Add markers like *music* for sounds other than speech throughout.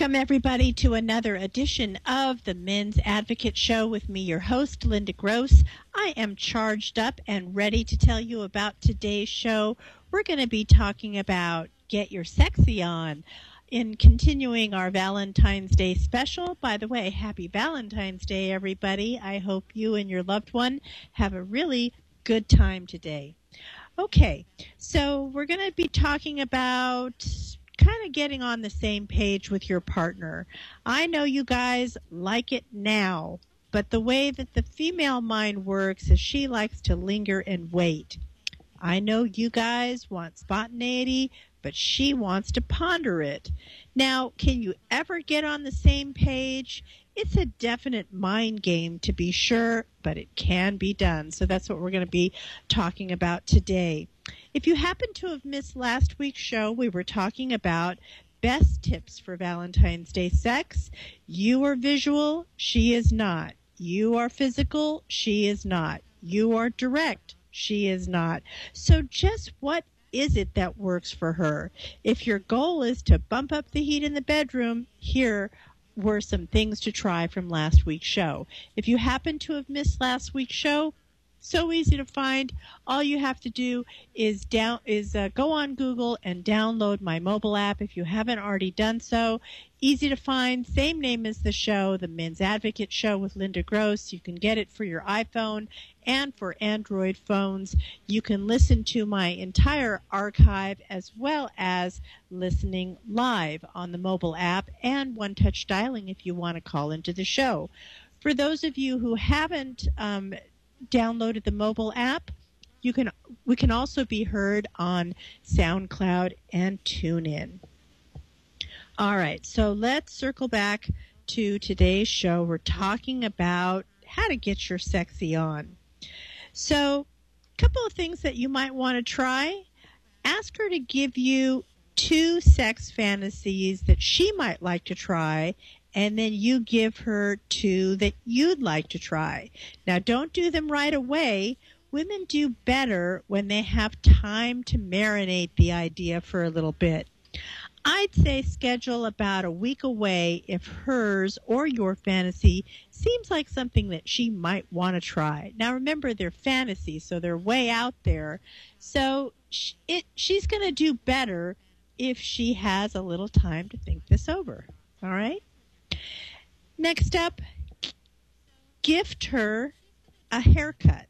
Welcome, everybody, to another edition of the Men's Advocate Show with me, your host, Linda Gross. I am charged up and ready to tell you about today's show. We're going to be talking about Get Your Sexy On. In continuing our Valentine's Day special, by the way, happy Valentine's Day, everybody. I hope you and your loved one have a really good time today. Okay, so we're going to be talking about kind of getting on the same page with your partner. I know you guys like it now, but the way that the female mind works is she likes to linger and wait. I know you guys want spontaneity, but she wants to ponder it. Now, can you ever get on the same page? It's a definite mind game to be sure, but it can be done. So that's what we're going to be talking about today. If you happen to have missed last week's show, we were talking about best tips for Valentine's Day sex. You are visual, she is not. You are physical, she is not. You are direct, she is not. So just what is it that works for her? If your goal is to bump up the heat in the bedroom, here were some things to try from last week's show. If you happen to have missed last week's show, so easy to find. All you have to do is down is uh, go on Google and download my mobile app if you haven't already done so. Easy to find, same name as the show, the Men's Advocate Show with Linda Gross. You can get it for your iPhone and for Android phones. You can listen to my entire archive as well as listening live on the mobile app and one touch dialing if you want to call into the show. For those of you who haven't um, downloaded the mobile app, you can we can also be heard on SoundCloud and TuneIn. All right, so let's circle back to today's show. We're talking about how to get your sexy on. So, a couple of things that you might want to try. Ask her to give you two sex fantasies that she might like to try and then you give her two that you'd like to try. Now, don't do them right away. Women do better when they have time to marinate the idea for a little bit. I'd say schedule about a week away if hers or your fantasy seems like something that she might want to try. Now remember, they're fantasies, so they're way out there. So it, she's going to do better if she has a little time to think this over. All right? Next up, gift her a haircut.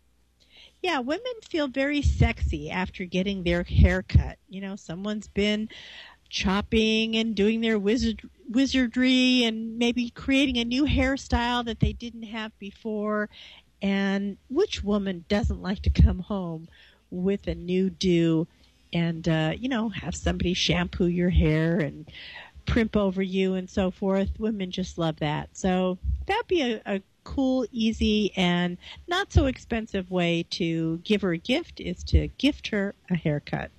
Yeah, women feel very sexy after getting their haircut. You know, someone's been chopping and doing their wizard, wizardry and maybe creating a new hairstyle that they didn't have before. And which woman doesn't like to come home with a new do and, uh, you know, have somebody shampoo your hair and primp over you and so forth. Women just love that. So that'd be a, a cool, easy, and not so expensive way to give her a gift is to gift her a haircut.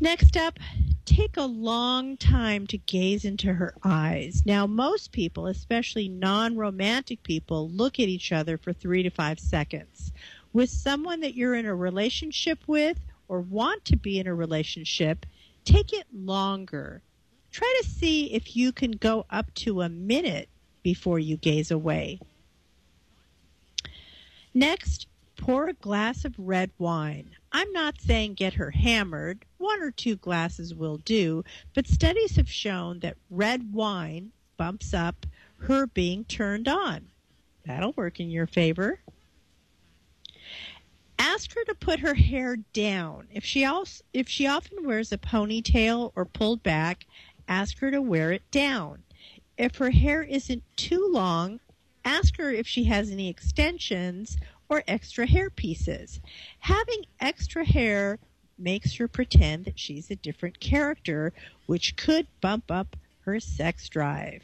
Next up, take a long time to gaze into her eyes. Now, most people, especially non romantic people, look at each other for three to five seconds. With someone that you're in a relationship with or want to be in a relationship, take it longer. Try to see if you can go up to a minute before you gaze away. Next, pour a glass of red wine. I'm not saying get her hammered. One or two glasses will do, but studies have shown that red wine bumps up her being turned on. That'll work in your favor. Ask her to put her hair down. If she also, if she often wears a ponytail or pulled back, ask her to wear it down. If her hair isn't too long, ask her if she has any extensions or extra hair pieces. Having extra hair makes her pretend that she's a different character, which could bump up her sex drive.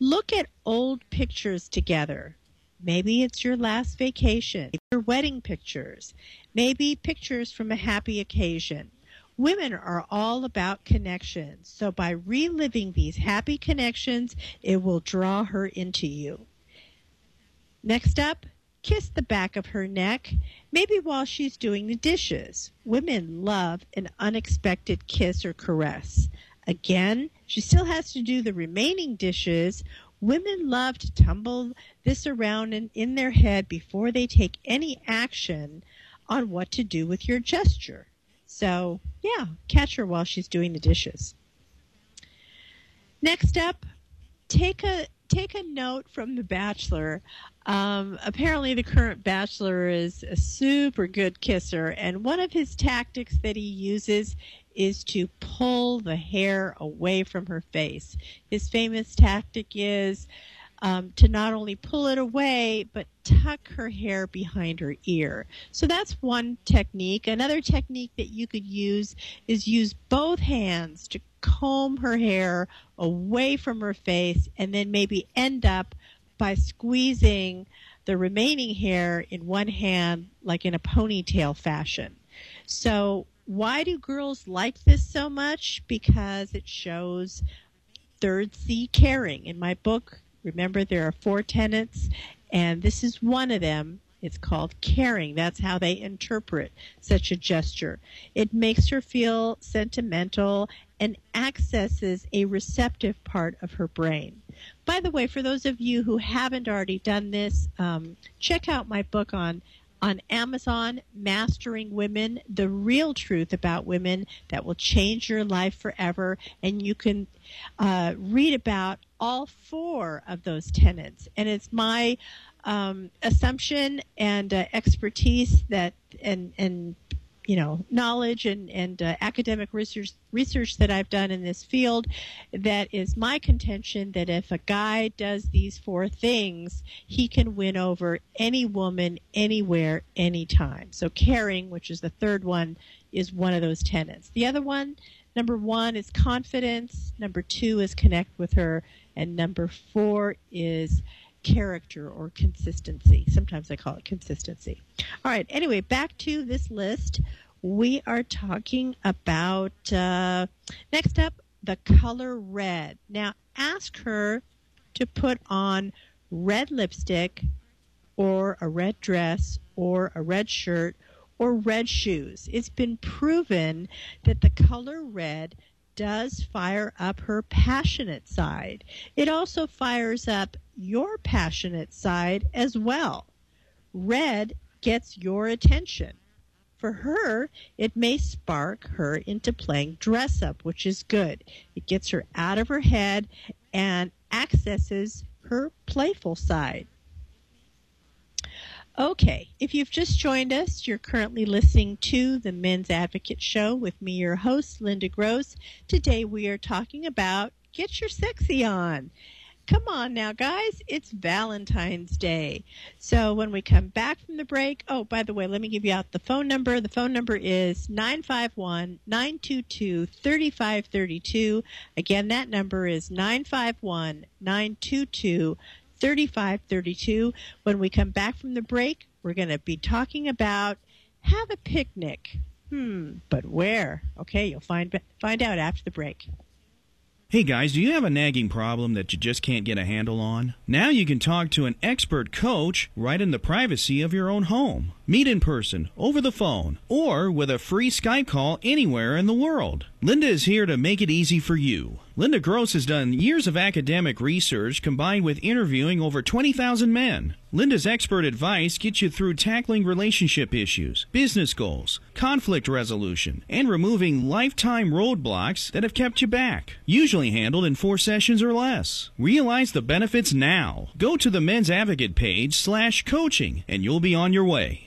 Look at old pictures together. Maybe it's your last vacation, your wedding pictures, maybe pictures from a happy occasion. Women are all about connections, so by reliving these happy connections, it will draw her into you. Next up, kiss the back of her neck, maybe while she's doing the dishes. Women love an unexpected kiss or caress. Again, she still has to do the remaining dishes. Women love to tumble this around in, in their head before they take any action on what to do with your gesture. So, yeah, catch her while she's doing the dishes. Next up, take a take a note from the bachelor. Um, apparently, the current bachelor is a super good kisser, and one of his tactics that he uses is to pull the hair away from her face. His famous tactic is um, to not only pull it away, but tuck her hair behind her ear. So that's one technique. Another technique that you could use is use both hands to comb her hair away from her face and then maybe end up by squeezing the remaining hair in one hand like in a ponytail fashion. So why do girls like this so much? Because it shows third C caring. In my book, remember there are four tenets, and this is one of them. It's called caring. That's how they interpret such a gesture. It makes her feel sentimental and accesses a receptive part of her brain. By the way, for those of you who haven't already done this, um, check out my book on on Amazon, Mastering Women, the real truth about women that will change your life forever. And you can uh, read about all four of those tenets. And it's my um, assumption and uh, expertise that and and you know knowledge and and uh, academic research research that I've done in this field that is my contention that if a guy does these four things he can win over any woman anywhere anytime. So caring which is the third one is one of those tenets. The other one number 1 is confidence. Number 2 is connect with her. And number 4 is character or consistency. Sometimes I call it consistency. All right, anyway, back to this list. We are talking about, uh, next up, the color red. Now, ask her to put on red lipstick or a red dress or a red shirt or red shoes. It's been proven that the color red does fire up her passionate side. It also fires up your passionate side as well. Red gets your attention. For her, it may spark her into playing dress up, which is good. It gets her out of her head and accesses her playful side. Okay, if you've just joined us, you're currently listening to the Men's Advocate Show with me, your host, Linda Gross. Today we are talking about Get Your Sexy On. Come on now, guys, it's Valentine's Day. So when we come back from the break, oh, by the way, let me give you out the phone number. The phone number is 951 922 3532. Again, that number is 951 922 3532. When we come back from the break, we're going to be talking about have a picnic. Hmm, but where? Okay, you'll find find out after the break. Hey guys, do you have a nagging problem that you just can't get a handle on? Now you can talk to an expert coach right in the privacy of your own home. Meet in person, over the phone, or with a free Skype call anywhere in the world. Linda is here to make it easy for you. Linda Gross has done years of academic research combined with interviewing over 20,000 men. Linda's expert advice gets you through tackling relationship issues, business goals, conflict resolution, and removing lifetime roadblocks that have kept you back. Usually handled in four sessions or less. Realize the benefits now. Go to the Men's Advocate page slash coaching and you'll be on your way.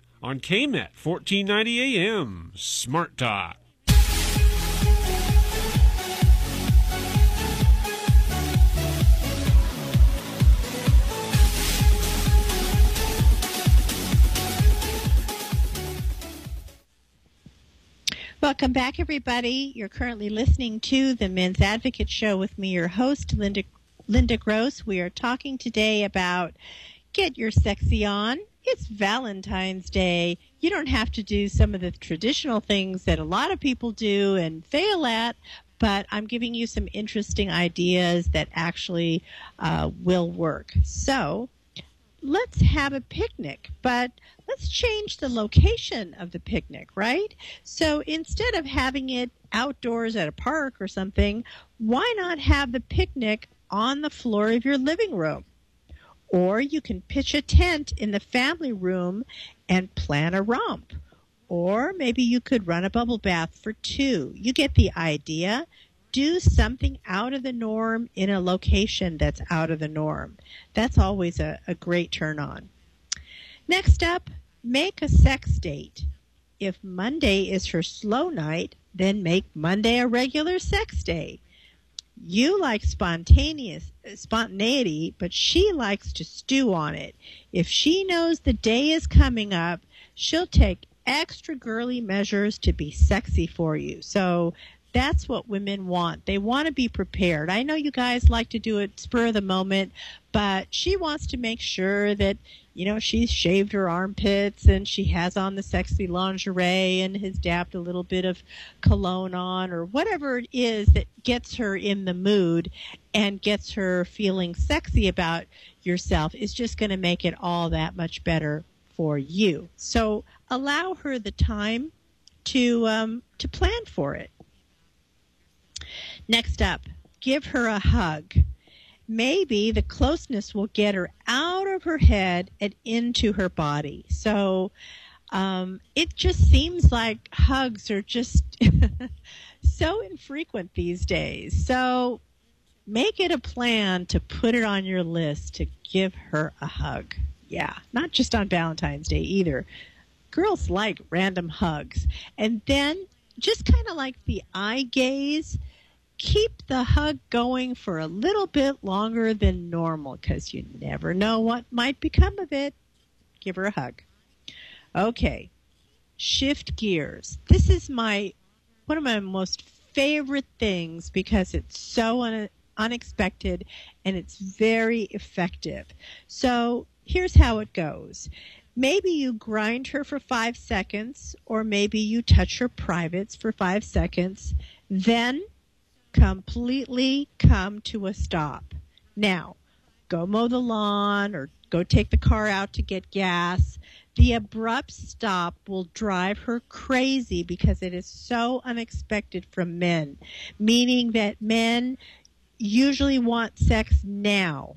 on KMET 1490 AM, Smart Talk. Welcome back, everybody. You're currently listening to the Men's Advocate Show with me, your host, Linda, Linda Gross. We are talking today about get your sexy on. It's Valentine's Day. You don't have to do some of the traditional things that a lot of people do and fail at, but I'm giving you some interesting ideas that actually uh, will work. So, let's have a picnic, but let's change the location of the picnic, right? So instead of having it outdoors at a park or something, why not have the picnic on the floor of your living room? Or you can pitch a tent in the family room and plan a romp. Or maybe you could run a bubble bath for two. You get the idea do something out of the norm in a location that's out of the norm. That's always a, a great turn on. Next up, make a sex date. If Monday is her slow night, then make Monday a regular sex day. You like spontaneous spontaneity, but she likes to stew on it. If she knows the day is coming up, she'll take extra girly measures to be sexy for you. So that's what women want. They want to be prepared. I know you guys like to do it spur of the moment, but she wants to make sure that, you know, she's shaved her armpits and she has on the sexy lingerie and has dabbed a little bit of cologne on or whatever it is that gets her in the mood and gets her feeling sexy about yourself is just going to make it all that much better for you. So allow her the time to um, to plan for it. Next up, give her a hug. Maybe the closeness will get her out of her head and into her body. So um, it just seems like hugs are just *laughs* so infrequent these days. So make it a plan to put it on your list to give her a hug. Yeah, not just on Valentine's Day either. Girls like random hugs. And then just kind of like the eye gaze keep the hug going for a little bit longer than normal because you never know what might become of it. Give her a hug. Okay. Shift gears. This is my one of my most favorite things because it's so un- unexpected and it's very effective. So, here's how it goes. Maybe you grind her for 5 seconds or maybe you touch her privates for 5 seconds. Then completely come to a stop. Now, go mow the lawn or go take the car out to get gas. The abrupt stop will drive her crazy because it is so unexpected from men, meaning that men usually want sex now.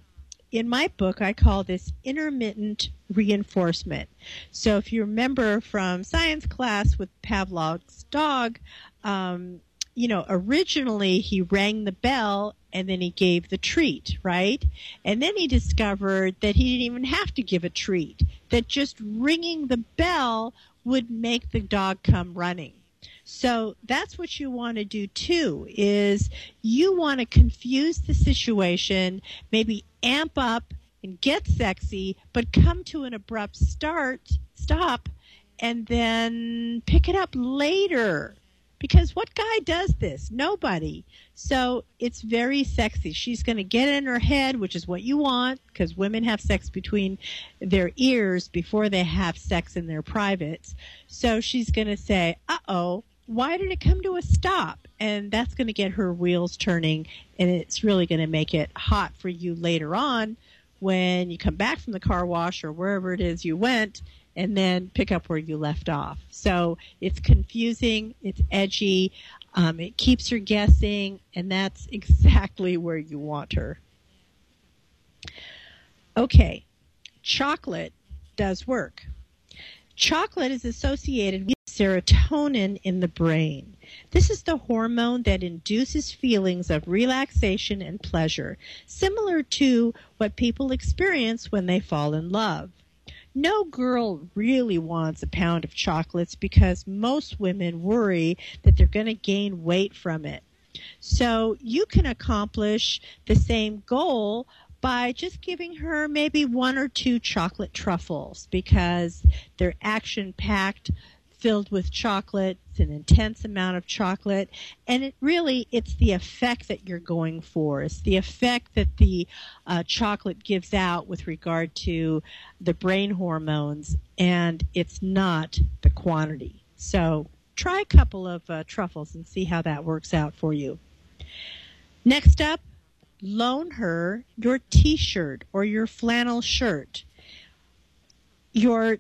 In my book, I call this intermittent reinforcement. So, if you remember from science class with Pavlov's dog, um, you know, originally he rang the bell and then he gave the treat, right? And then he discovered that he didn't even have to give a treat, that just ringing the bell would make the dog come running. So that's what you want to do too is you want to confuse the situation, maybe amp up and get sexy, but come to an abrupt start, stop, and then pick it up later because what guy does this? Nobody. So it's very sexy. She's going to get in her head, which is what you want, because women have sex between their ears before they have sex in their privates. So she's going to say, uh oh, why did it come to a stop? And that's going to get her wheels turning, and it's really going to make it hot for you later on when you come back from the car wash or wherever it is you went and then pick up where you left off. So it's confusing, it's edgy, um, it keeps her guessing, and that's *laughs* exactly where you want her. Okay, chocolate does work. Chocolate is associated with serotonin in the brain. This is the hormone that induces feelings of relaxation and pleasure, similar to what people experience when they fall in love. No girl really wants a pound of chocolates because most women worry that they're going to gain weight from it. So you can accomplish the same goal by just giving her maybe one or two chocolate truffles because they're action packed filled with chocolate it's an intense amount of chocolate. And it really it's the effect that you're going for. It's the effect that the uh, chocolate gives out with regard to the brain hormones and it's not the quantity. So try a couple of uh, truffles and see how that works out for you. Next up loan her your t-shirt or your flannel shirt. Your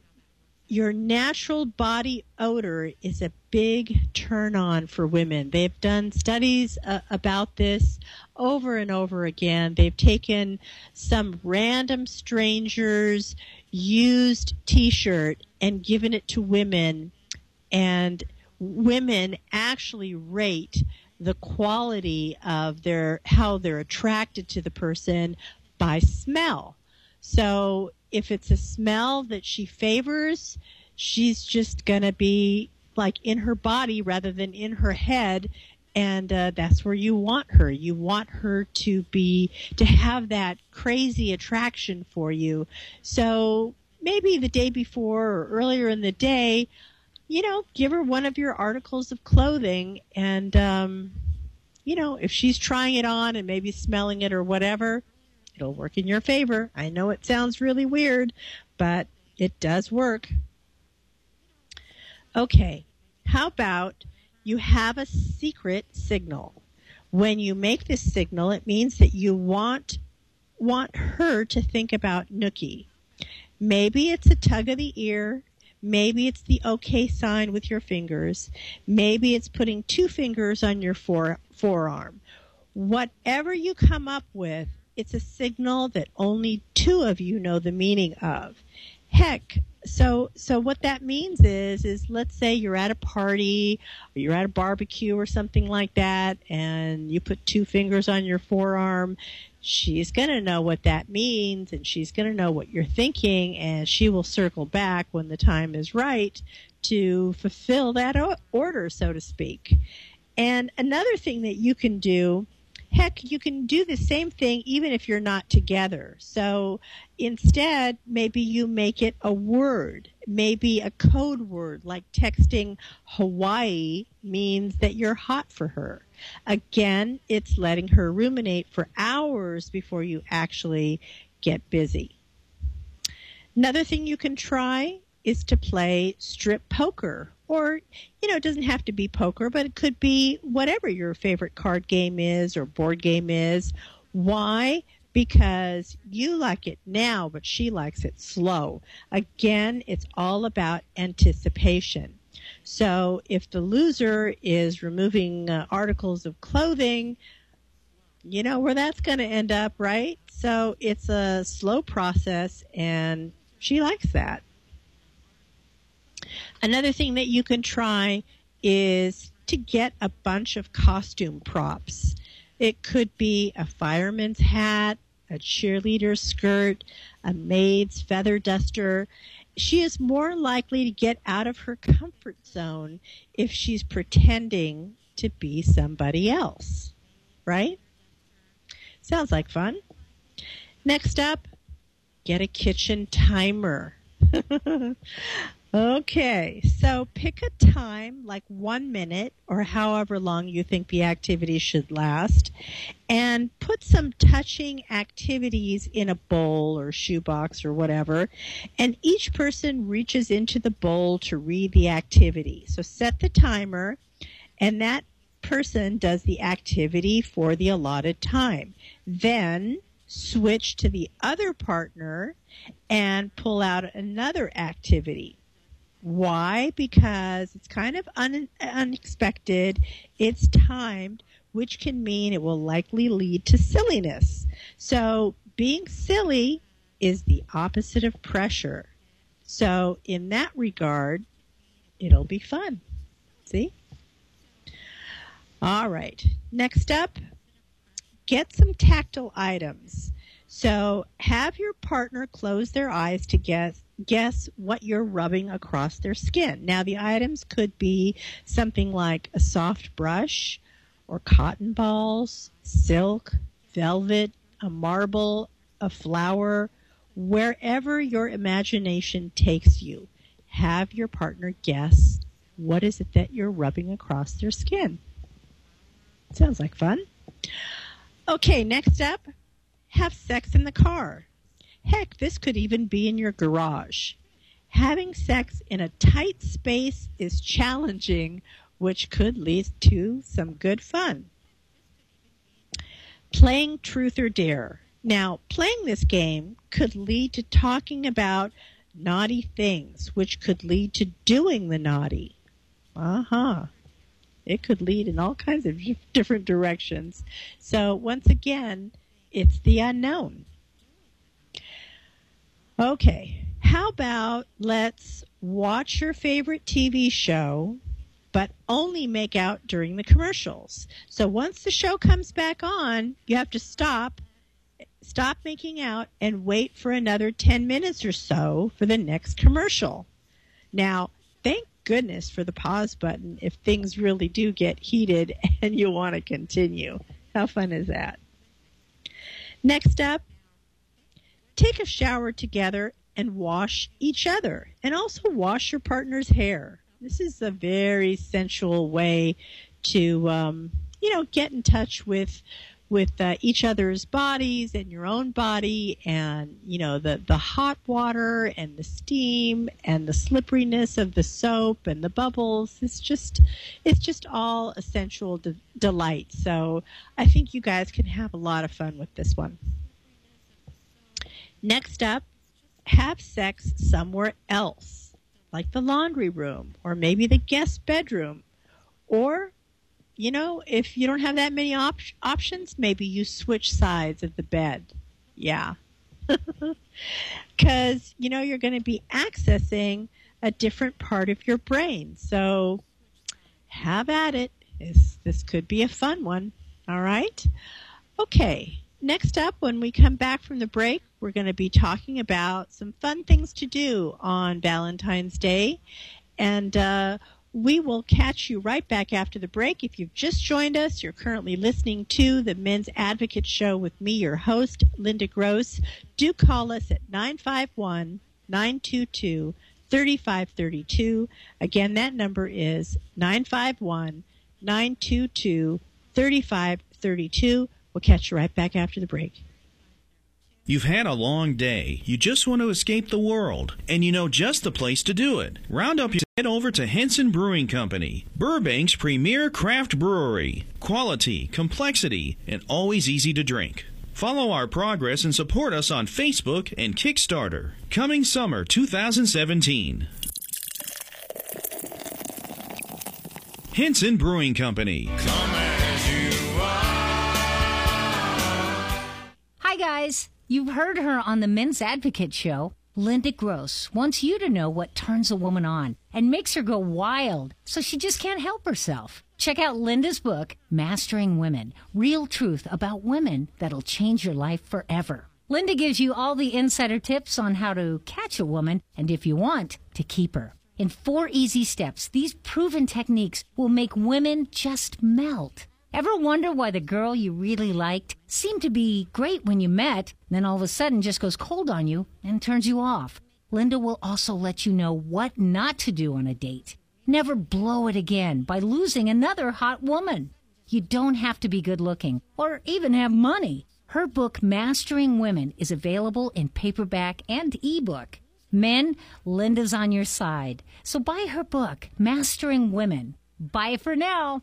your natural body odor is a big turn on for women. They've done studies uh, about this over and over again. They've taken some random strangers used t-shirt and given it to women and women actually rate the quality of their how they're attracted to the person by smell. So if it's a smell that she favors, she's just going to be like in her body rather than in her head. And uh, that's where you want her. You want her to be to have that crazy attraction for you. So maybe the day before or earlier in the day you know, give her one of your articles of clothing and, um, you know, if she's trying it on and maybe smelling it or whatever, it'll work in your favor. I know it sounds really weird, but it does work. Okay, how about you have a secret signal? When you make this signal, it means that you want want her to think about Nookie. Maybe it's a tug of the ear, Maybe it's the okay sign with your fingers. Maybe it's putting two fingers on your fore, forearm. Whatever you come up with, it's a signal that only two of you know the meaning of. Heck, so so what that means is is let's say you're at a party or you're at a barbecue or something like that and you put two fingers on your forearm she's going to know what that means and she's going to know what you're thinking and she will circle back when the time is right to fulfill that order, so to speak. And another thing that you can do heck, you can do the same thing even if you're not together. So instead, maybe you make it a word, maybe a code word like texting Hawaii means that you're hot for her. Again, it's letting her ruminate for hours before you actually get busy. Another thing you can try is to play strip poker. Or, you know, it doesn't have to be poker, but it could be whatever your favorite card game is or board game is. Why? Because you like it now, but she likes it slow. Again, it's all about anticipation. So if the loser is removing uh, articles of clothing, you know where that's going to end up, right? So it's a slow process, and she likes that. Another thing that you can try is to get a bunch of costume props. It could be a fireman's hat, a cheerleader's skirt, a maid's feather duster, she is more likely to get out of her comfort zone if she's pretending to be somebody else. Right? Sounds like fun. Next up, get a kitchen timer. *laughs* Okay, so pick a time, like one minute or however long you think the activity should last, and put some touching activities in a bowl or shoebox or whatever. And each person reaches into the bowl to read the activity. So set the timer, and that person does the activity for the allotted time. Then switch to the other partner and pull out another activity why? Because it's kind of un- unexpected. It's timed, which can mean it will likely lead to silliness. So being silly is the opposite of pressure. So in that regard, it'll be fun. See? All right. Next up, get some tactile items. So have your partner close their eyes to guess guess what you're rubbing across their skin. Now the items could be something like a soft brush or cotton balls, silk, velvet, a marble, a flower, wherever your imagination takes you. Have your partner guess what is it that you're rubbing across their skin. Sounds like fun. Okay, next up, have sex in the car. Heck, this could even be in your garage. Having sex in a tight space is challenging, which could lead to some good fun. Playing truth or dare. Now, playing this game could lead to talking about naughty things, which could lead to doing the naughty. Uh huh it could lead in all kinds of *laughs* different directions. So once again, it's the unknown. Okay, how about let's watch your favorite TV show, but only make out during the commercials. So once the show comes back on, you have to stop, stop making out, and wait for another 10 minutes or so for the next commercial. Now, thank goodness for the pause button if things really do get heated *laughs* and you want to continue. How fun is that? Next up, take a shower together and wash each other and also wash your partner's hair. This is a very sensual way to, um, you know, get in touch with with uh, each other's bodies and your own body and you know the the hot water and the steam and the slipperiness of the soap and the bubbles. It's just it's just all a sensual de- delight. So i think you guys can have a lot of fun with this one next up have sex somewhere else like the laundry room or maybe the guest bedroom or you know, if you don't have that many op- options, maybe you switch sides of the bed. Yeah. *laughs* Because, you know, you're going to be accessing a different part of your brain. So have at it. This, this could be a fun one. All right. Okay. Next up, when we come back from the break, we're going to be talking about some fun things to do on Valentine's Day. And uh, we will catch you right back after the break. If you've just joined us, you're currently listening to the Men's Advocate Show with me, your host, Linda Gross. Do call us at 951 922 3532. Again, that number is 951 922 3532. We'll catch you right back after the break. You've had a long day. You just want to escape the world, and you know just the place to do it. Round up your head over to Henson Brewing Company, Burbank's premier craft brewery. Quality, complexity, and always easy to drink. Follow our progress and support us on Facebook and Kickstarter. Coming summer 2017. Henson Brewing Company. Hi, guys. You've heard her on the Men's Advocate show. Linda Gross wants you to know what turns a woman on and makes her go wild so she just can't help herself. Check out Linda's book, Mastering Women Real Truth About Women That'll Change Your Life Forever. Linda gives you all the insider tips on how to catch a woman and, if you want, to keep her. In four easy steps, these proven techniques will make women just melt. Ever wonder why the girl you really liked seemed to be great when you met, then all of a sudden just goes cold on you and turns you off? Linda will also let you know what not to do on a date. Never blow it again by losing another hot woman. You don't have to be good looking or even have money. Her book, Mastering Women, is available in paperback and ebook. Men, Linda's on your side. So buy her book, Mastering Women. Bye for now.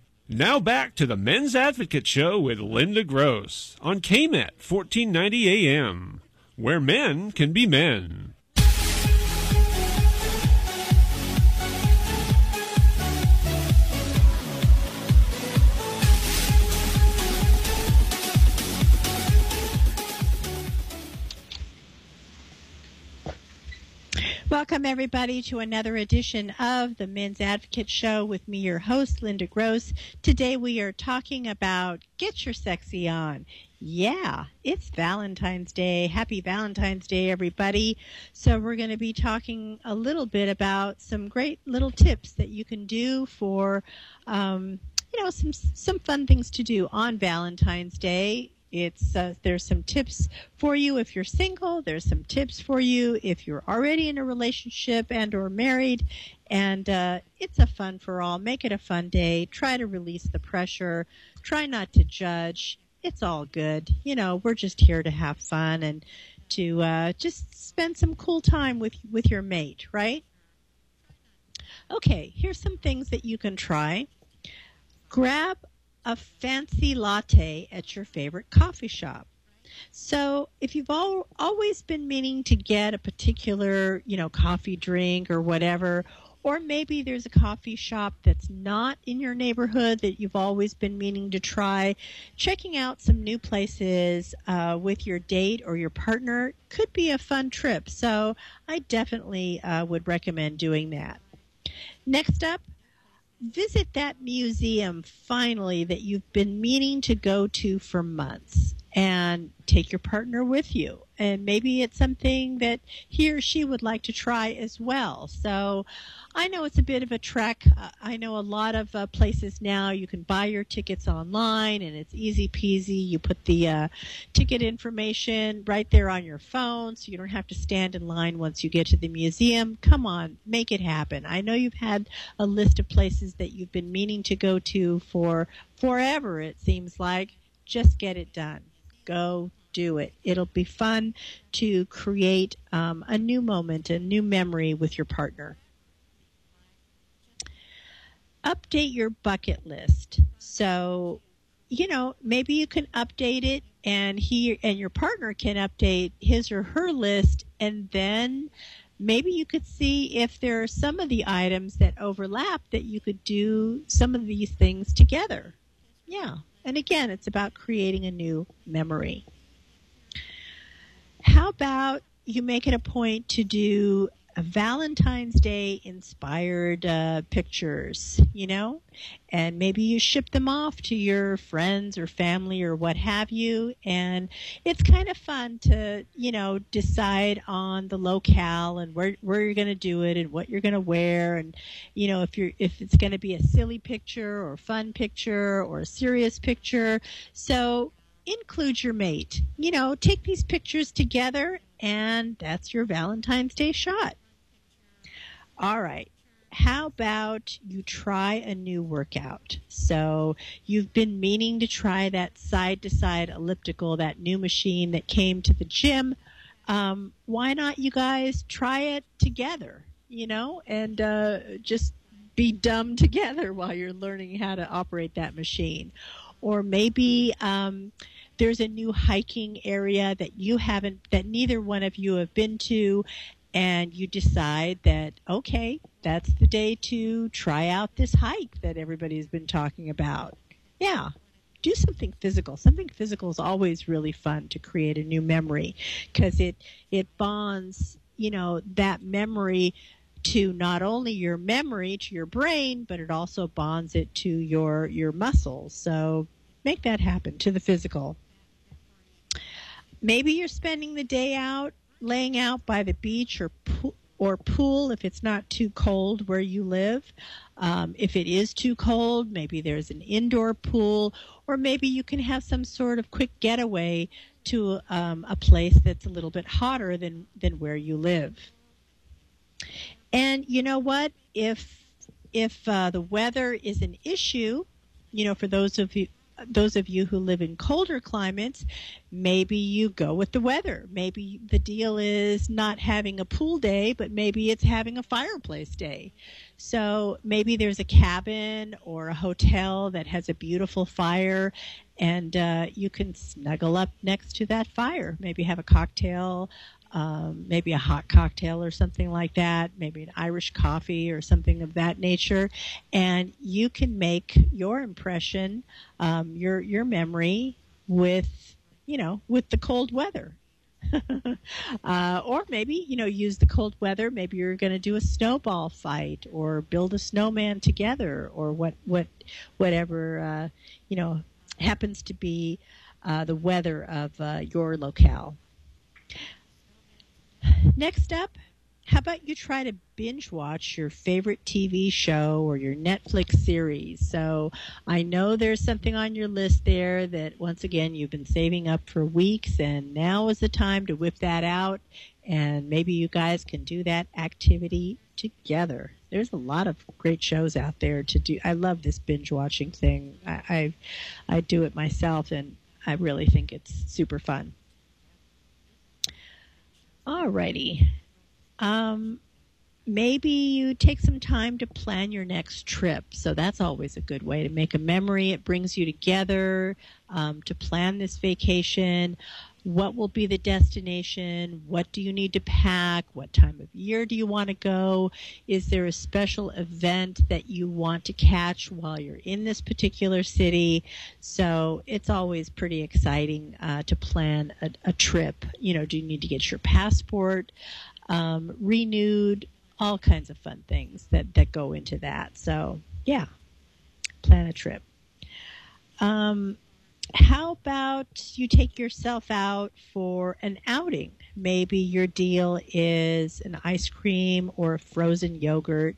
Now back to the Men's Advocate Show with Linda Gross on KMET 1490 AM where men can be men. Welcome, everybody, to another edition of the Men's Advocate Show with me, your host, Linda Gross. Today we are talking about Get Your Sexy On. Yeah, it's Valentine's Day. Happy Valentine's Day, everybody. So, we're going to be talking a little bit about some great little tips that you can do for, um, you know, some, some fun things to do on Valentine's Day. It's uh, there's some tips for you if you're single. There's some tips for you if you're already in a relationship and or married, and uh, it's a fun for all. Make it a fun day. Try to release the pressure. Try not to judge it's all good. You know, we're just here to have fun and to uh, just spend some cool time with with your mate, right? Okay, here's some things that you can try. Grab a fancy latte at your favorite coffee shop. So, if you've all, always been meaning to get a particular, you know, coffee drink or whatever, or maybe there's a coffee shop that's not in your neighborhood that you've always been meaning to try. Checking out some new places uh, with your date or your partner could be a fun trip. So I definitely uh, would recommend doing that. Next up, visit that museum finally that you've been meaning to go to for months and take your partner with you. And maybe it's something that he or she would like to try as well. So I know it's a bit of a trek. I know a lot of uh, places now you can buy your tickets online and it's easy peasy. You put the uh, ticket information right there on your phone so you don't have to stand in line once you get to the museum. Come on, make it happen. I know you've had a list of places that you've been meaning to go to for forever, it seems like. Just get it done go do it. It'll be fun to create um, a new moment, a new memory with your partner. Update your bucket list. So, you know, maybe you can update it and he and your partner can update his or her list and then maybe you could see if there are some of the items that overlap that you could do some of these things together. Yeah. And again, it's about creating a new memory. How about you make it a point to do Valentine's Day inspired uh, pictures, you know, and maybe you ship them off to your friends or family or what have you. And it's kind of fun to, you know, decide on the locale and where, where you're going to do it and what you're going to wear. And, you know, if you're, if it's going to be a silly picture or fun picture or a serious picture. So include your mate, you know, take these pictures together and that's your Valentine's Day shot. All right. How about you try a new workout? So you've been meaning to try that side to side elliptical, that new machine that came to the gym. Um, why not you guys try it together, you know, and uh, just be dumb *laughs* together while you're learning how to operate that machine? Or maybe um, there's a new hiking area that you haven't, that neither one of you have been to, and you decide that okay that's the day to try out this hike that everybody's been talking about. Yeah do something physical. Something physical is always really fun to create a new memory because it it bonds you know that memory to not only your memory to your brain but it also bonds it to your your muscles. So make that happen to the physical. Maybe you're spending the day out laying out by the beach or or pool if it's not too cold where you live. Um, if it is too cold, maybe there's an indoor pool, or maybe you can have some sort of quick getaway to um, a place that's a little bit hotter than, than where you live. And you know what? If if uh, the weather is an issue, you know, for those of you those of you who live in colder climates, maybe you go with the weather. Maybe the deal is not having a pool day, but maybe it's having a fireplace day. So maybe there's a cabin or a hotel that has a beautiful fire, and uh, you can snuggle up next to that fire. Maybe have a cocktail, um, maybe a hot cocktail or something like that, maybe an Irish coffee or something of that nature, and you can make your impression, um, your your memory with you know with the cold weather. *laughs* uh, or maybe you know use the cold weather. Maybe you're going to do a snowball fight or build a snowman together, or what what whatever uh, you know happens to be uh, the weather of uh, your locale. Next up, how about you try to binge watch your favorite TV show or your Netflix series? So I know there's something on your list there that once again you've been saving up for weeks and now is the time to whip that out and maybe you guys can do that activity together. There's a lot of great shows out there to do. I love this binge watching thing. I, I, I do it myself and I really think it's super fun. Alrighty. Um, maybe you take some time to plan your next trip. So that's always a good way to make a memory. It brings you together um, to plan this vacation. What will be the destination? What do you need to pack? What time of year do you want to go? Is there a special event that you want to catch while you're in this particular city? So it's always pretty exciting uh, to plan a, a, trip. You know, do you need to get your passport um, renewed? All kinds of fun things that, that go into that. So, yeah, plan a trip. Um, how about you take yourself out for an outing? Maybe your deal is an ice cream or a frozen yogurt.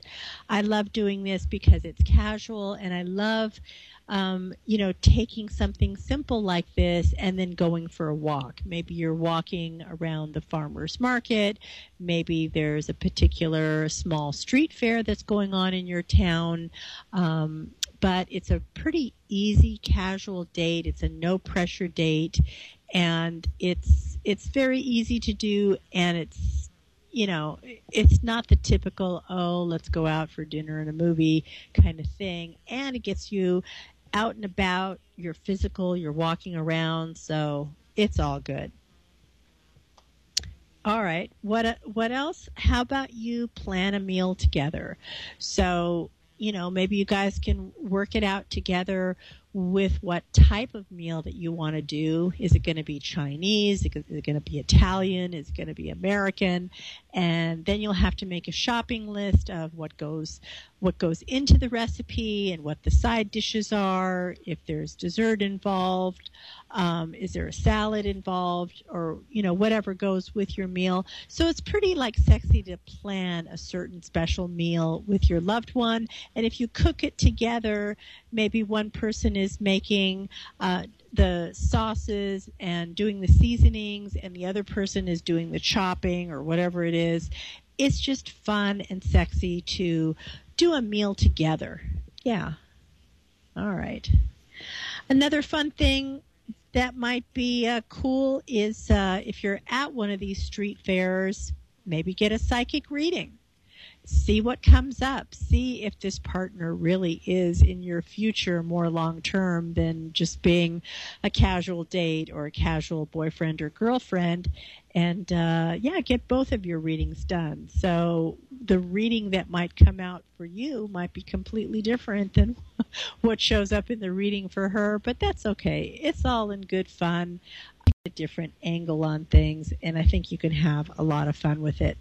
I love doing this because it's casual and I love, um, you know, taking something simple like this and then going for a walk. Maybe you're walking around the farmer's market. Maybe there's a particular small street fair that's going on in your town. Um, but it's a pretty easy casual date. It's a no pressure date and it's it's very easy to do and it's you know, it's not the typical, oh, let's go out for dinner and a movie kind of thing. And it gets you out and about, you're physical, you're walking around, so it's all good. All right. What what else? How about you plan a meal together? So you know, maybe you guys can work it out together with what type of meal that you want to do. Is it going to be Chinese? Is it going to be Italian? Is it going to be American? And then you'll have to make a shopping list of what goes what goes into the recipe and what the side dishes are. If there's dessert involved, um, is there a salad involved, or you know whatever goes with your meal. So it's pretty like sexy to plan a certain special meal with your loved one, and if you cook it together, maybe one person is making uh, the sauces and doing the seasonings, and the other person is doing the chopping or whatever it is. It's just fun and sexy to do a meal together. Yeah. All right. Another fun thing that might be uh, cool is uh, if you're at one of these street fairs, maybe get a psychic reading see what comes up. See if this partner really is in your future more long term than just being a casual date or a casual boyfriend or girlfriend. And uh, yeah, get both of your readings done. So the reading that might come out for you might be completely different than *laughs* what shows up in the reading for her, but that's okay. It's all in good fun. A different angle on things, and I think you can have a lot of fun with it.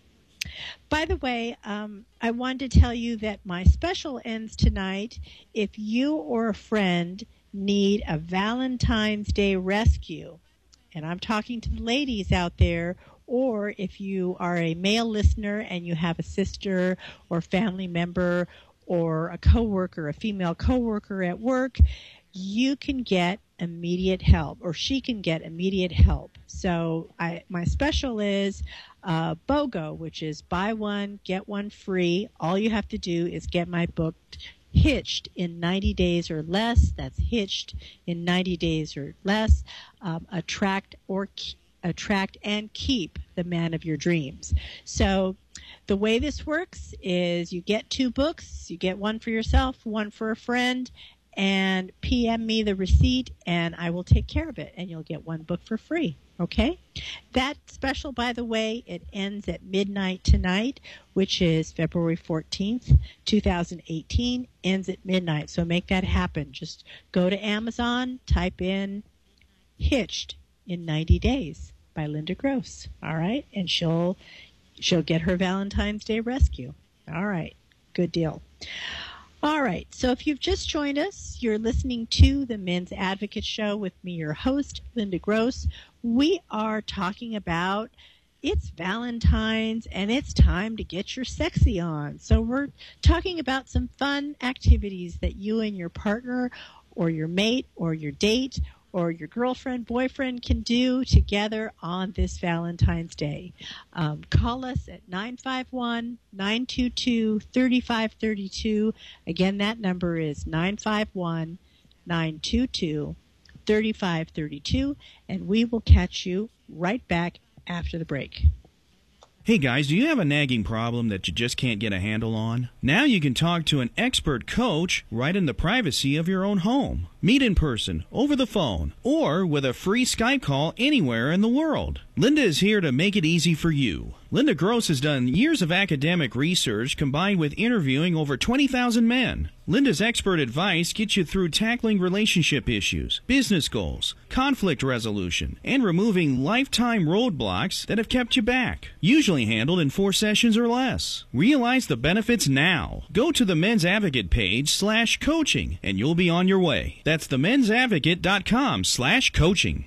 By the way, um, I wanted to tell you that my special ends tonight. If you or a friend need a Valentine's Day rescue, and I'm talking to the ladies out there, or if you are a male listener and you have a sister or family member or a coworker, a female coworker at work, you can get immediate help or she can get immediate help. So I, my special is uh, BOGO, which is buy one, get one free. All you have to do is get my book hitched in 90 days or less. That's hitched in 90 days or less. Um, attract or attract and keep the man of your dreams. So the way this works is you get two books, you get one for yourself, one for a friend, and PM me the receipt and I will take care of it and you'll get one book for free. Okay? That special, by the way, it ends at midnight tonight, which is February 14th, 2018, ends at midnight. So make that happen. Just go to Amazon, type in Hitched in 90 Days by Linda Gross. All right? And she'll she'll get her Valentine's Day rescue. All right. Good deal. All right. So if you've just joined us, you're listening to the Men's Advocate Show with me, your host, Linda Gross. We are talking about it's Valentine's and it's time to get your sexy on. So we're talking about some fun activities that you and your partner or your mate or your date or your girlfriend, boyfriend can do together on this Valentine's Day. Um, call us at 951 922 3532. Again, that number is 951 922 3532, and we will catch you right back after the break. Hey guys, do you have a nagging problem that you just can't get a handle on? Now you can talk to an expert coach right in the privacy of your own home. Meet in person, over the phone, or with a free Skype call anywhere in the world. Linda is here to make it easy for you. Linda Gross has done years of academic research combined with interviewing over 20,000 men. Linda's expert advice gets you through tackling relationship issues, business goals, conflict resolution, and removing lifetime roadblocks that have kept you back. Usually handled in four sessions or less. Realize the benefits now. Go to the Men's Advocate page slash coaching and you'll be on your way. That's themensadvocate.com slash coaching.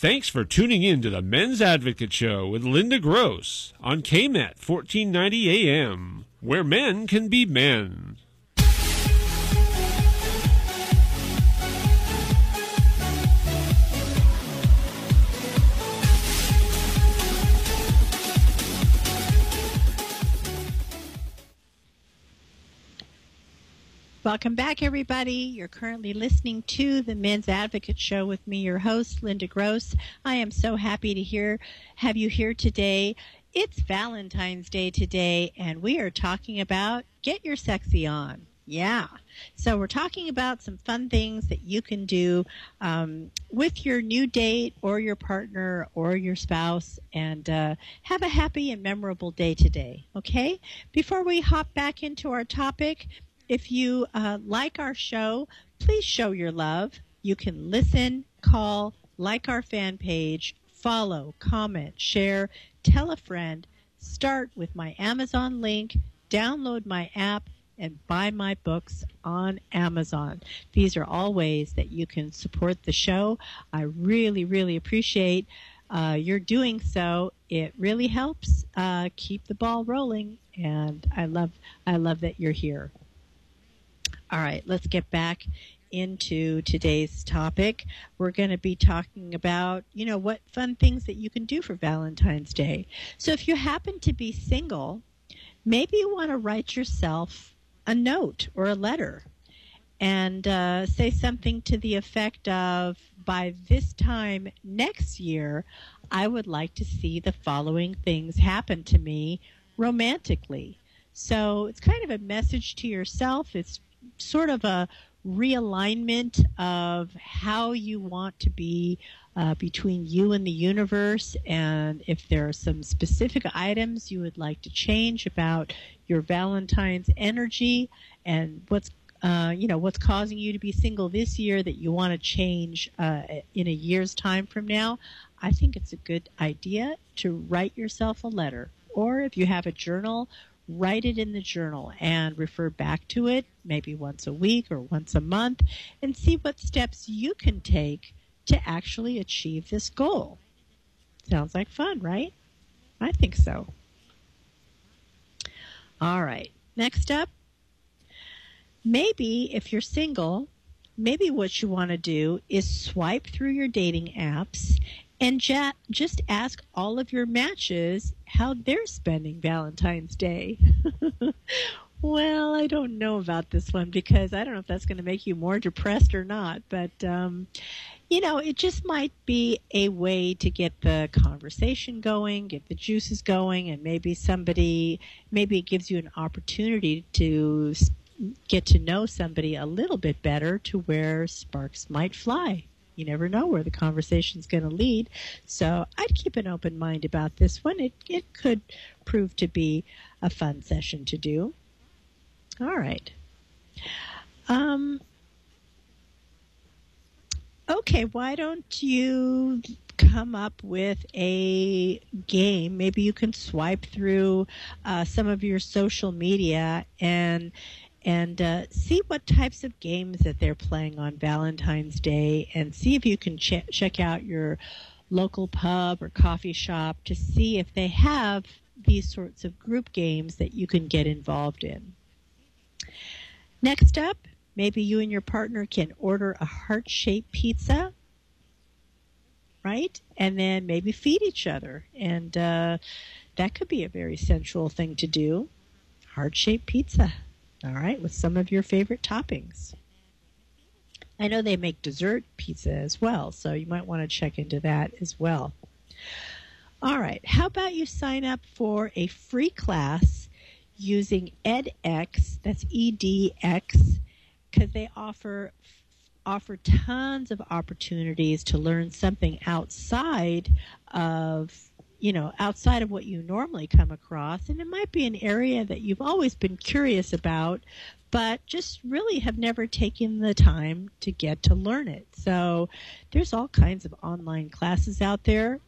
Thanks for tuning in to the Men's Advocate Show with Linda Gross on KMET 1490 AM, where men can be men. Welcome back, everybody. You're currently listening to the Men's Advocate Show with me, your host, Linda Gross. I am so happy to hear have you here today. It's Valentine's Day today, and we are talking about get your sexy on. Yeah. So we're talking about some fun things that you can do um, with your new date or your partner or your spouse and uh, have a happy and memorable day today. Okay? Before we hop back into our topic, if you uh, like our show, please show your love. You can listen, call, like our fan page, follow, comment, share, tell a friend, start with my Amazon link, download my app, and buy my books on Amazon. These are all ways that you can support the show. I really, really appreciate uh, your doing so. It really helps uh, keep the ball rolling, and I love, I love that you're here. All right, let's get back into today's topic. We're going to be talking about, you know, what fun things that you can do for Valentine's Day. So if you happen to be single, maybe you want to write yourself a note or a letter and uh, say something to the effect of, by this time next year, I would like to see the following things happen to me romantically. So it's kind of a message to yourself. It's sort of a realignment of how you want to be uh, between you and the universe, and if there are some specific items you would like to change about your Valentine's energy and what's uh, you know what's causing you to be single this year that you want to change uh, in a year's time from now, I think it's a good idea to write yourself a letter. Or if you have a journal, write it in the journal and refer back to it maybe once a week or once a month and see what steps you can take to actually achieve this goal. Sounds like fun, right? I think so. All right. Next up, maybe if you're single, maybe what you want to do is swipe through your dating apps and ja- just ask all of your matches how they're spending Valentine's Day. *laughs* well, I don't know about this one because I don't know if that's going to make you more depressed or not, but um, you know, it just might be a way to get the conversation going, get the juices going, and maybe somebody, maybe it gives you an opportunity to get to know somebody a little bit better to where sparks might fly. You never know where the conversation's going to lead. So I'd keep an open mind about this one. It, it could prove to be a fun session to do. All right. Um, okay, why don't you come up with a game? Maybe you can swipe through uh, some of your social media and and uh, see what types of games that they're playing on Valentine's Day and see if you can ch- check out your local pub or coffee shop to see if they have these sorts of group games that you can get involved in. Next up, maybe you and your partner can order a heart shaped pizza, right? And then maybe feed each other. And uh, that could be a very sensual thing to do. Heart shaped pizza. All right, with some of your favorite toppings. I know they make dessert pizza as well, so you might want to check into that as well. All right, how about you sign up for a free class using edX, that's EDX, because they offer offer tons of opportunities to learn something outside of you know, outside of what you normally come across. And it might be an area that you've always been curious about, but just really have never taken the time to get to learn it. So there's all kinds of online classes out there.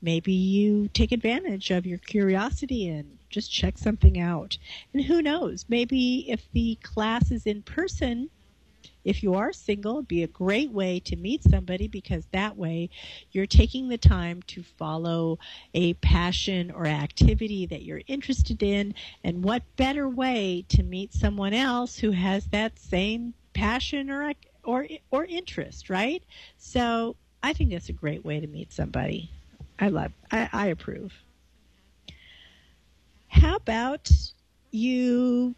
Maybe you take advantage of your curiosity and just check something out. And who knows, maybe if the class is in person, if you are single, it'd be a great way to meet somebody because that way you're taking the time to follow a passion or activity that you're interested in. And what better way to meet someone else who has that same passion or or or interest, right? So I think that's a great way to meet somebody. I love. I, I approve. How about you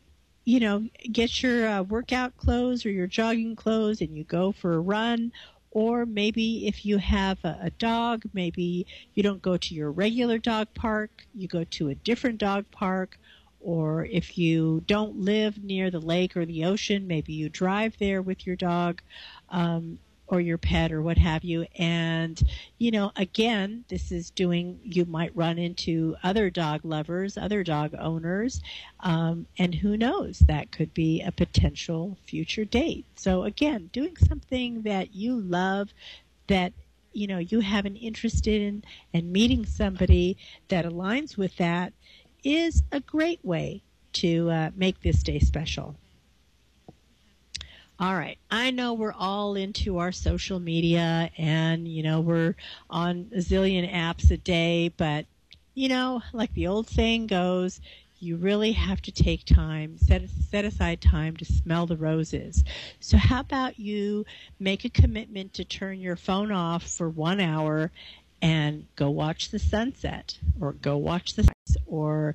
you know, get your uh, workout clothes or your jogging clothes and you go for a run. Or maybe if you have a, a dog, maybe you don't go to your regular dog park, you go to a different dog park. Or if you don't live near the lake or the ocean, maybe you drive there with your dog. Um, or your pet or what have you. And, you know, again, this is doing, you might run into other dog lovers, other dog owners, um, and who knows, that could be a potential future date. So again, doing something that you love, that you know you have an interest in and meeting somebody that aligns with that is a great way to uh, make this day special. All right. I know we're all into our social media and, you know, we're on a zillion apps a day, but, you know, like the old saying goes, you really have to take time, set, set aside time to smell the roses. So, how about you make a commitment to turn your phone off for one hour and go watch the sunset or go watch the or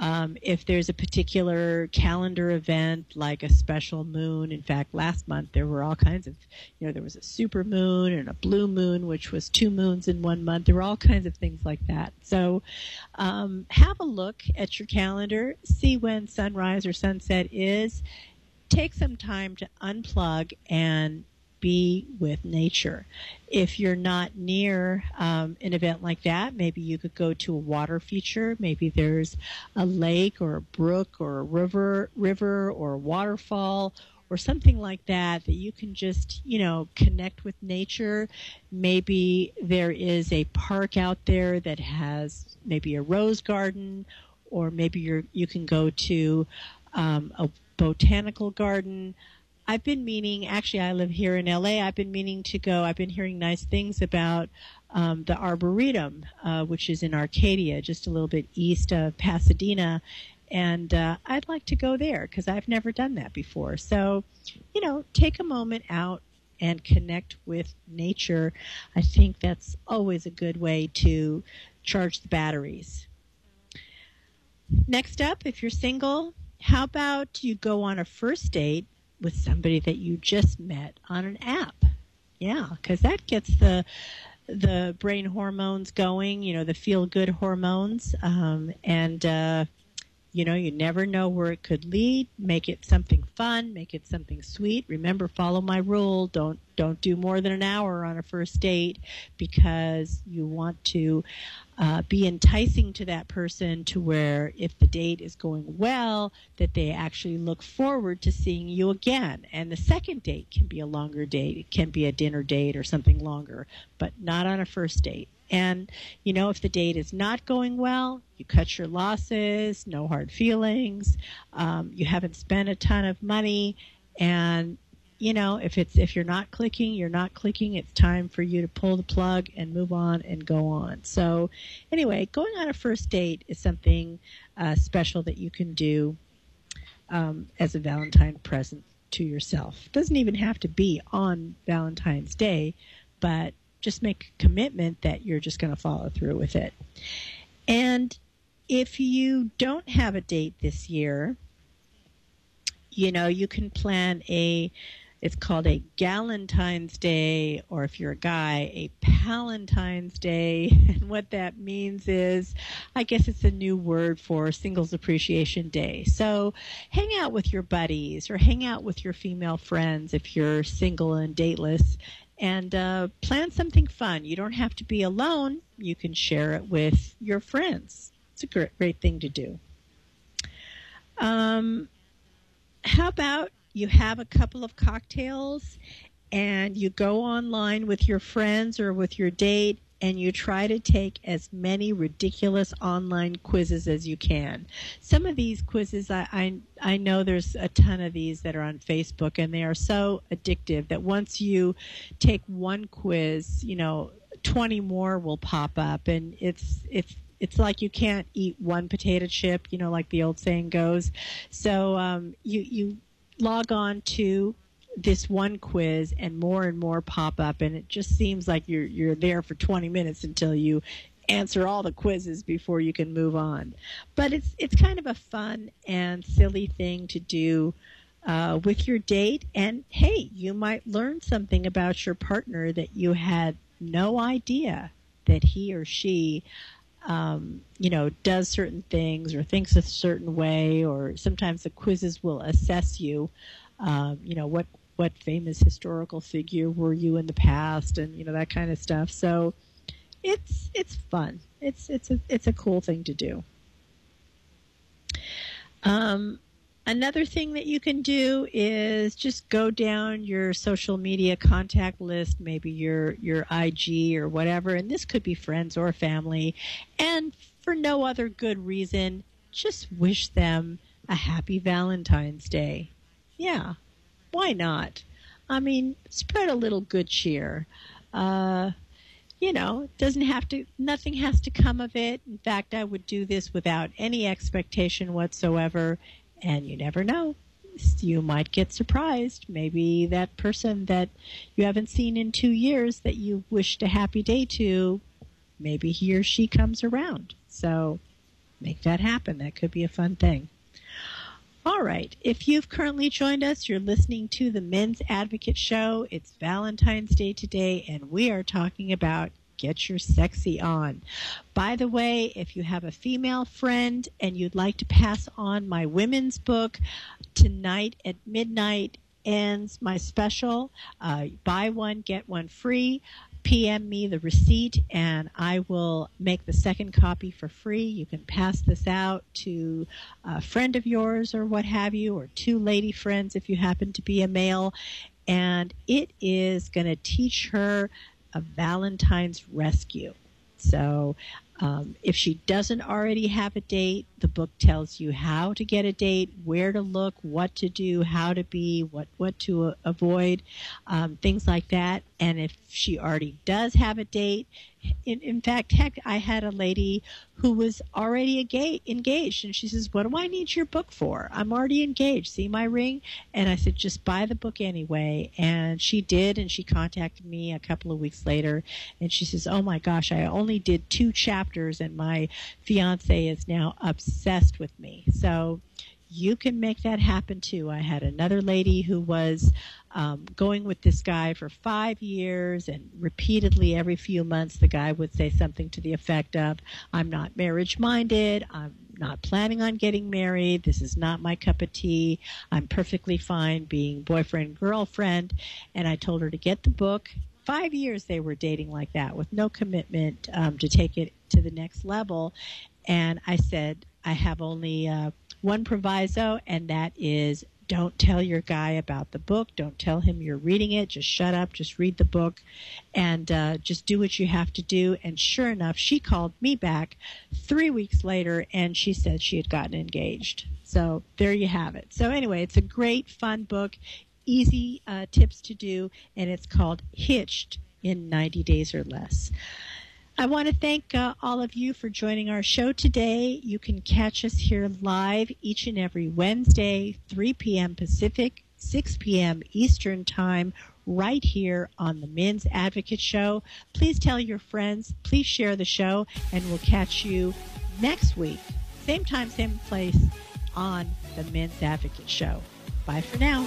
um, if there's a particular calendar event like a special moon. In fact, last month there were all kinds of, you know, there was a super moon and a blue moon, which was two moons in one month. There were all kinds of things like that. So um, have a look at your calendar, see when sunrise or sunset is. Take some time to unplug and be with nature. If you're not near um, an event like that, maybe you could go to a water feature. Maybe there's a lake or a brook or a river, river or a waterfall or something like that that you can just you know connect with nature maybe there is a park out there that has maybe a rose garden or maybe you you can go to um, a botanical garden I've been meaning, actually, I live here in LA. I've been meaning to go. I've been hearing nice things about um, the Arboretum, uh, which is in Arcadia, just a little bit east of Pasadena. And uh, I'd like to go there because I've never done that before. So, you know, take a moment out and connect with nature. I think that's always a good way to charge the batteries. Next up, if you're single, how about you go on a first date with somebody that you just met on an app. Yeah, because that gets the the brain hormones going. You know, the feel good hormones, um, and uh, you know, you never know where it could lead. Make it something fun. Make it something sweet. Remember, follow my rule. Don't don't do more than an hour on a first date because you want to uh, be enticing to that person to where if the date is going well, that they actually look forward to seeing you again. And the second date can be a longer date. It can be a dinner date or something longer, but not on a first date. And, you know, if the date is not going well, you cut your losses, no hard feelings, um, you haven't spent a ton of money, and you know, if it's if you're not clicking, you're not clicking. It's time for you to pull the plug and move on and go on. So, anyway, going on a first date is something uh, special that you can do um, as a Valentine present to yourself. Doesn't even have to be on Valentine's Day, but just make a commitment that you're just going to follow through with it. And if you don't have a date this year, you know, you can plan a it's called a Galentine's Day, or if you're a guy, a Palentine's Day. *laughs* And what that means is, I guess it's a new word for Singles Appreciation Day. So hang out with your buddies or hang out with your female friends if you're single and dateless and uh, plan something fun. You don't have to be alone, you can share it with your friends. It's a great, great thing to do. Um, how about you have a couple of cocktails and you go online with your friends or with your date and you try to take as many ridiculous online quizzes as you can. Some of these quizzes, I, I, I, know there's a ton of these that are on Facebook, and they are so addictive that once you take one quiz, you know, 20 more will pop up, and it's it's it's like you can't eat one potato chip, you know, like the old saying goes. So um, you you log on to this one quiz and more and more pop up and it just seems like you're you're there for 20 minutes until you answer all the quizzes before you can move on. But it's it's kind of a fun and silly thing to do uh, with your date, and hey, you might learn something about your partner that you had no idea that he or she um, you know, does certain things or thinks a certain way, or sometimes the quizzes will assess you. Um, you know, what what famous historical figure were you in the past, and you know that kind of stuff. So it's it's fun. It's it's a it's a cool thing to do. Um, Another thing that you can do is just go down your social media contact list, maybe your your IG or whatever, and this could be friends or family, and for no other good reason, just wish them a happy Valentine's Day. Yeah, why not? I mean, spread a little good cheer. Uh, you know, doesn't have to, nothing has to come of it. In fact, I would do this without any expectation whatsoever and you never know. You might get surprised. Maybe that person that you haven't seen in two years that you wished a happy day to, maybe he or she comes around. So make that happen. That could be a fun thing. All right. If you've currently joined us, you're listening to the Men's Advocate Show. It's Valentine's Day today, and we are talking about get your sexy on. By the way, if you have a female friend and you'd like to pass on my women's book, tonight at midnight ends my special. Uh, buy one, get one free. PM me the receipt and I will make the second copy for free. You can pass this out to a friend of yours or what have you, or two lady friends if you happen to be a male. And it is going to teach her a Valentine's rescue. So um, if she doesn't already have a date, the book tells you how to get a date, where to look, what to do, how to be, what what to avoid, um, things like that. And if she already does have a date, in, in fact, heck, I had a lady who was already engaged, and she says, "What do I need your book for? I'm already engaged. See my ring?" And I said, "Just buy the book anyway." And she did, and she contacted me a couple of weeks later, and she says, "Oh my gosh, I only did two chapters, and my fiance is now obsessed with me." So you can make that happen too. I had another lady who was um, going with this guy for five years, and repeatedly every few months, the guy would say something to the effect of, I'm not marriage minded, I'm not planning on getting married, this is not my cup of tea, I'm perfectly fine being boyfriend, girlfriend. And I told her to get the book. Five years they were dating like that with no commitment um, to take it to the next level. And I said, I have only uh, one proviso, and that is don't tell your guy about the book. Don't tell him you're reading it. Just shut up. Just read the book and uh, just do what you have to do. And sure enough, she called me back three weeks later and she said she had gotten engaged. So there you have it. So, anyway, it's a great, fun book, easy uh, tips to do, and it's called Hitched in 90 Days or Less. I want to thank uh, all of you for joining our show today. You can catch us here live each and every Wednesday, 3 p.m. Pacific, 6 p.m. Eastern Time, right here on the Men's Advocate Show. Please tell your friends, please share the show, and we'll catch you next week, same time, same place, on the Men's Advocate Show. Bye for now.